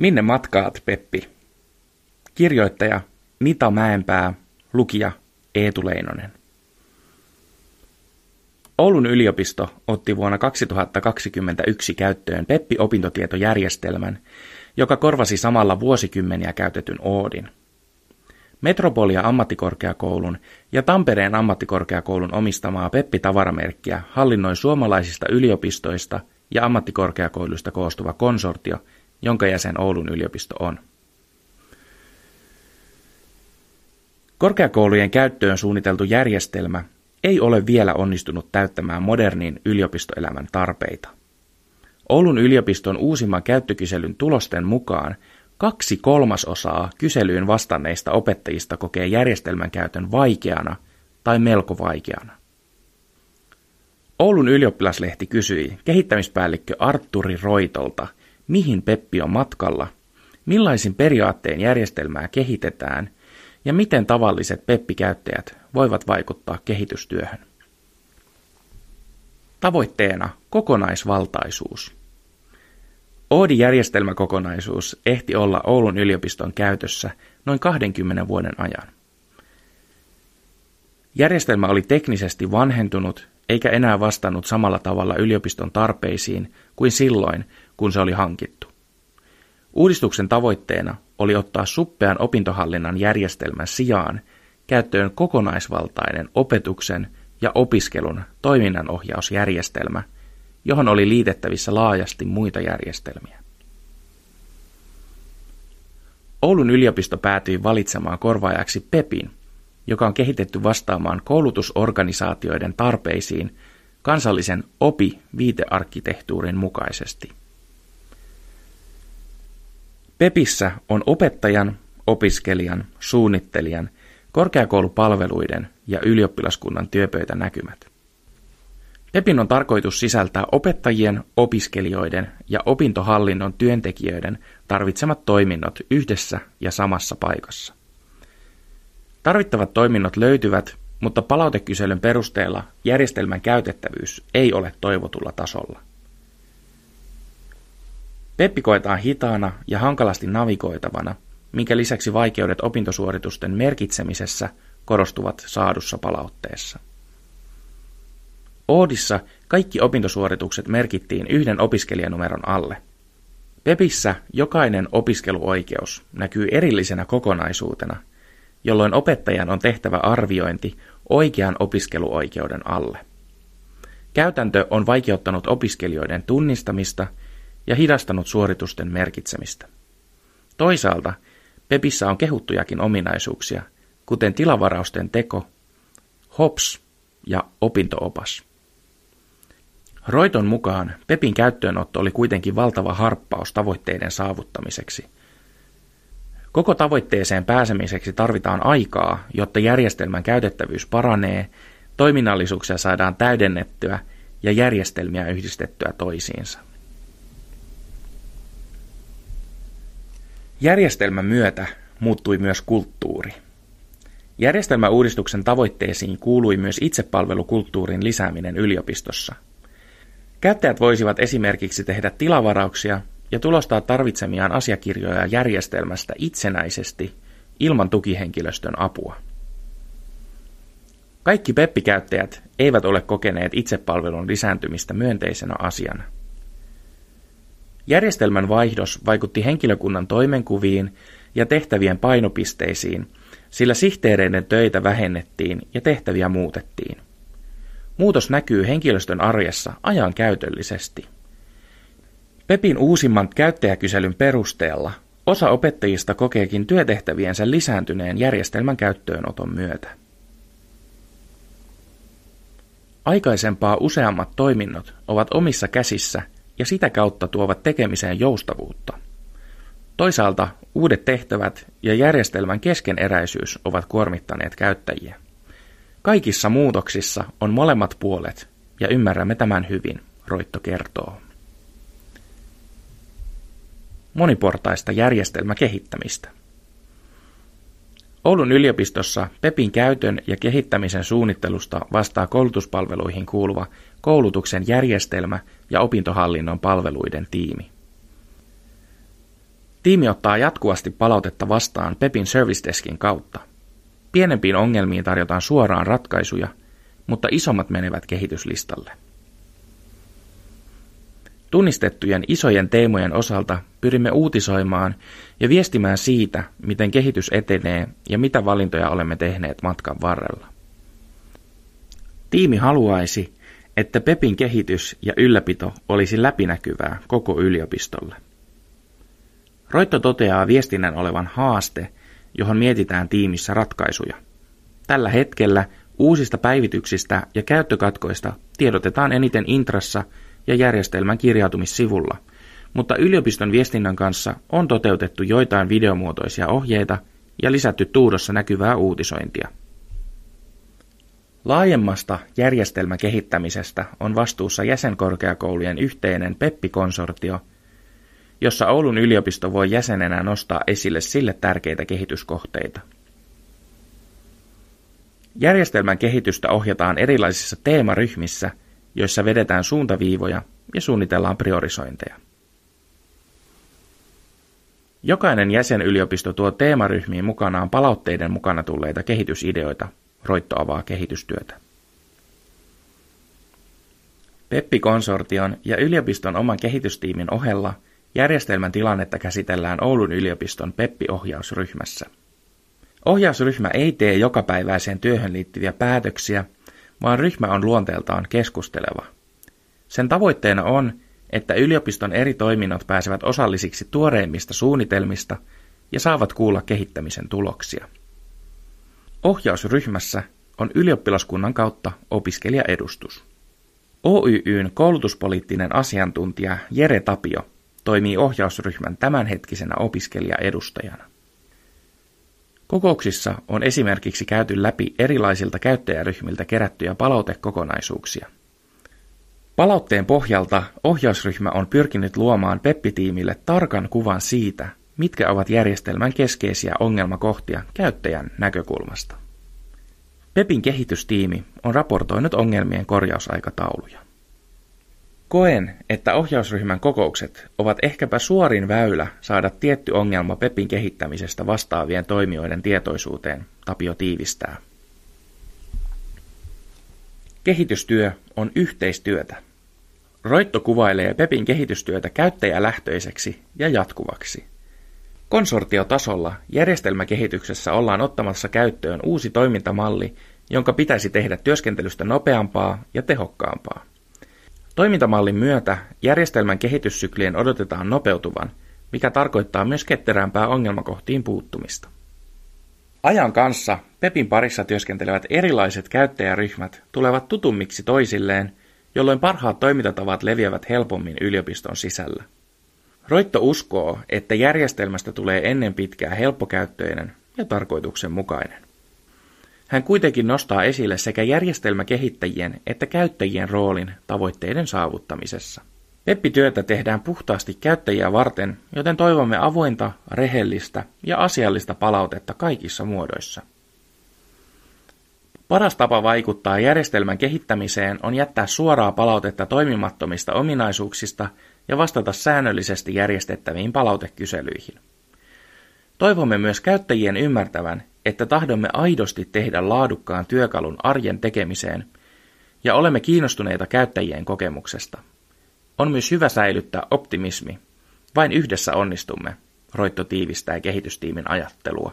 Minne matkaat, Peppi? Kirjoittaja Nita Mäenpää, lukija Eetu Leinonen. Oulun yliopisto otti vuonna 2021 käyttöön Peppi-opintotietojärjestelmän, joka korvasi samalla vuosikymmeniä käytetyn Oodin. Metropolia ammattikorkeakoulun ja Tampereen ammattikorkeakoulun omistamaa Peppi-tavaramerkkiä hallinnoi suomalaisista yliopistoista ja ammattikorkeakouluista koostuva konsortio, jonka jäsen Oulun yliopisto on. Korkeakoulujen käyttöön suunniteltu järjestelmä ei ole vielä onnistunut täyttämään modernin yliopistoelämän tarpeita. Oulun yliopiston uusimman käyttökyselyn tulosten mukaan kaksi kolmasosaa kyselyyn vastanneista opettajista kokee järjestelmän käytön vaikeana tai melko vaikeana. Oulun ylioppilaslehti kysyi kehittämispäällikkö Arturi Roitolta, mihin Peppi on matkalla, millaisin periaatteen järjestelmää kehitetään ja miten tavalliset Peppi-käyttäjät voivat vaikuttaa kehitystyöhön. Tavoitteena kokonaisvaltaisuus. Oodi-järjestelmäkokonaisuus ehti olla Oulun yliopiston käytössä noin 20 vuoden ajan. Järjestelmä oli teknisesti vanhentunut eikä enää vastannut samalla tavalla yliopiston tarpeisiin kuin silloin, kun se oli hankittu. Uudistuksen tavoitteena oli ottaa suppean opintohallinnan järjestelmän sijaan käyttöön kokonaisvaltainen opetuksen ja opiskelun toiminnanohjausjärjestelmä, johon oli liitettävissä laajasti muita järjestelmiä. Oulun yliopisto päätyi valitsemaan korvaajaksi PEPin, joka on kehitetty vastaamaan koulutusorganisaatioiden tarpeisiin kansallisen OPI-viitearkkitehtuurin mukaisesti. PEPissä on opettajan, opiskelijan, suunnittelijan, korkeakoulupalveluiden ja ylioppilaskunnan työpöytänäkymät. PEPin on tarkoitus sisältää opettajien, opiskelijoiden ja opintohallinnon työntekijöiden tarvitsemat toiminnot yhdessä ja samassa paikassa. Tarvittavat toiminnot löytyvät, mutta palautekyselyn perusteella järjestelmän käytettävyys ei ole toivotulla tasolla. Peppi koetaan hitaana ja hankalasti navigoitavana, minkä lisäksi vaikeudet opintosuoritusten merkitsemisessä korostuvat saadussa palautteessa. Oodissa kaikki opintosuoritukset merkittiin yhden opiskelijanumeron alle. Pepissä jokainen opiskeluoikeus näkyy erillisenä kokonaisuutena, jolloin opettajan on tehtävä arviointi oikean opiskeluoikeuden alle. Käytäntö on vaikeuttanut opiskelijoiden tunnistamista ja hidastanut suoritusten merkitsemistä. Toisaalta Pepissä on kehuttujakin ominaisuuksia, kuten tilavarausten teko, HOPS ja opintoopas. Roiton mukaan Pepin käyttöönotto oli kuitenkin valtava harppaus tavoitteiden saavuttamiseksi. Koko tavoitteeseen pääsemiseksi tarvitaan aikaa, jotta järjestelmän käytettävyys paranee, toiminnallisuuksia saadaan täydennettyä ja järjestelmiä yhdistettyä toisiinsa. Järjestelmän myötä muuttui myös kulttuuri. Järjestelmäuudistuksen tavoitteisiin kuului myös itsepalvelukulttuurin lisääminen yliopistossa. Käyttäjät voisivat esimerkiksi tehdä tilavarauksia ja tulostaa tarvitsemiaan asiakirjoja järjestelmästä itsenäisesti ilman tukihenkilöstön apua. Kaikki PEPPI-käyttäjät eivät ole kokeneet itsepalvelun lisääntymistä myönteisenä asiana. Järjestelmän vaihdos vaikutti henkilökunnan toimenkuviin ja tehtävien painopisteisiin, sillä sihteereiden töitä vähennettiin ja tehtäviä muutettiin. Muutos näkyy henkilöstön arjessa ajankäytöllisesti. Pepin uusimman käyttäjäkyselyn perusteella osa opettajista kokeekin työtehtäviensä lisääntyneen järjestelmän käyttöönoton myötä. Aikaisempaa useammat toiminnot ovat omissa käsissä ja sitä kautta tuovat tekemiseen joustavuutta. Toisaalta uudet tehtävät ja järjestelmän keskeneräisyys ovat kuormittaneet käyttäjiä. Kaikissa muutoksissa on molemmat puolet ja ymmärrämme tämän hyvin, Roitto kertoo. Moniportaista järjestelmäkehittämistä. Oulun yliopistossa PEPin käytön ja kehittämisen suunnittelusta vastaa koulutuspalveluihin kuuluva koulutuksen järjestelmä ja opintohallinnon palveluiden tiimi. Tiimi ottaa jatkuvasti palautetta vastaan Pepin Service Deskin kautta. Pienempiin ongelmiin tarjotaan suoraan ratkaisuja, mutta isommat menevät kehityslistalle. Tunnistettujen isojen teemojen osalta pyrimme uutisoimaan ja viestimään siitä, miten kehitys etenee ja mitä valintoja olemme tehneet matkan varrella. Tiimi haluaisi, että PEPin kehitys ja ylläpito olisi läpinäkyvää koko yliopistolle. Roitto toteaa viestinnän olevan haaste, johon mietitään tiimissä ratkaisuja. Tällä hetkellä uusista päivityksistä ja käyttökatkoista tiedotetaan eniten Intrassa ja järjestelmän kirjautumissivulla, mutta yliopiston viestinnän kanssa on toteutettu joitain videomuotoisia ohjeita ja lisätty tuudossa näkyvää uutisointia. Laajemmasta järjestelmäkehittämisestä on vastuussa jäsenkorkeakoulujen yhteinen PEPPI-konsortio, jossa Oulun yliopisto voi jäsenenä nostaa esille sille tärkeitä kehityskohteita. Järjestelmän kehitystä ohjataan erilaisissa teemaryhmissä, joissa vedetään suuntaviivoja ja suunnitellaan priorisointeja. Jokainen jäsenyliopisto tuo teemaryhmiin mukanaan palautteiden mukana tulleita kehitysideoita, Roitto avaa kehitystyötä. Peppi-konsortion ja yliopiston oman kehitystiimin ohella järjestelmän tilannetta käsitellään Oulun yliopiston Peppi-ohjausryhmässä. Ohjausryhmä ei tee jokapäiväiseen työhön liittyviä päätöksiä, vaan ryhmä on luonteeltaan keskusteleva. Sen tavoitteena on, että yliopiston eri toiminnot pääsevät osallisiksi tuoreimmista suunnitelmista ja saavat kuulla kehittämisen tuloksia. Ohjausryhmässä on ylioppilaskunnan kautta opiskelijaedustus. OYYn koulutuspoliittinen asiantuntija Jere Tapio toimii ohjausryhmän tämänhetkisenä opiskelijaedustajana. Kokouksissa on esimerkiksi käyty läpi erilaisilta käyttäjäryhmiltä kerättyjä palautekokonaisuuksia. Palautteen pohjalta ohjausryhmä on pyrkinyt luomaan Peppi-tiimille tarkan kuvan siitä, mitkä ovat järjestelmän keskeisiä ongelmakohtia käyttäjän näkökulmasta. Pepin kehitystiimi on raportoinut ongelmien korjausaikatauluja. Koen, että ohjausryhmän kokoukset ovat ehkäpä suorin väylä saada tietty ongelma Pepin kehittämisestä vastaavien toimijoiden tietoisuuteen, Tapio tiivistää. Kehitystyö on yhteistyötä. Roitto kuvailee Pepin kehitystyötä käyttäjälähtöiseksi ja jatkuvaksi. Konsortiotasolla järjestelmäkehityksessä ollaan ottamassa käyttöön uusi toimintamalli, jonka pitäisi tehdä työskentelystä nopeampaa ja tehokkaampaa. Toimintamallin myötä järjestelmän kehityssyklien odotetaan nopeutuvan, mikä tarkoittaa myös ketterämpää ongelmakohtiin puuttumista. Ajan kanssa Pepin parissa työskentelevät erilaiset käyttäjäryhmät tulevat tutummiksi toisilleen, jolloin parhaat toimintatavat leviävät helpommin yliopiston sisällä. Roitto uskoo, että järjestelmästä tulee ennen pitkää helppokäyttöinen ja tarkoituksenmukainen. Hän kuitenkin nostaa esille sekä järjestelmäkehittäjien että käyttäjien roolin tavoitteiden saavuttamisessa. Peppi-työtä tehdään puhtaasti käyttäjiä varten, joten toivomme avointa, rehellistä ja asiallista palautetta kaikissa muodoissa. Paras tapa vaikuttaa järjestelmän kehittämiseen on jättää suoraa palautetta toimimattomista ominaisuuksista ja vastata säännöllisesti järjestettäviin palautekyselyihin. Toivomme myös käyttäjien ymmärtävän, että tahdomme aidosti tehdä laadukkaan työkalun arjen tekemiseen ja olemme kiinnostuneita käyttäjien kokemuksesta. On myös hyvä säilyttää optimismi. Vain yhdessä onnistumme, Roitto tiivistää kehitystiimin ajattelua.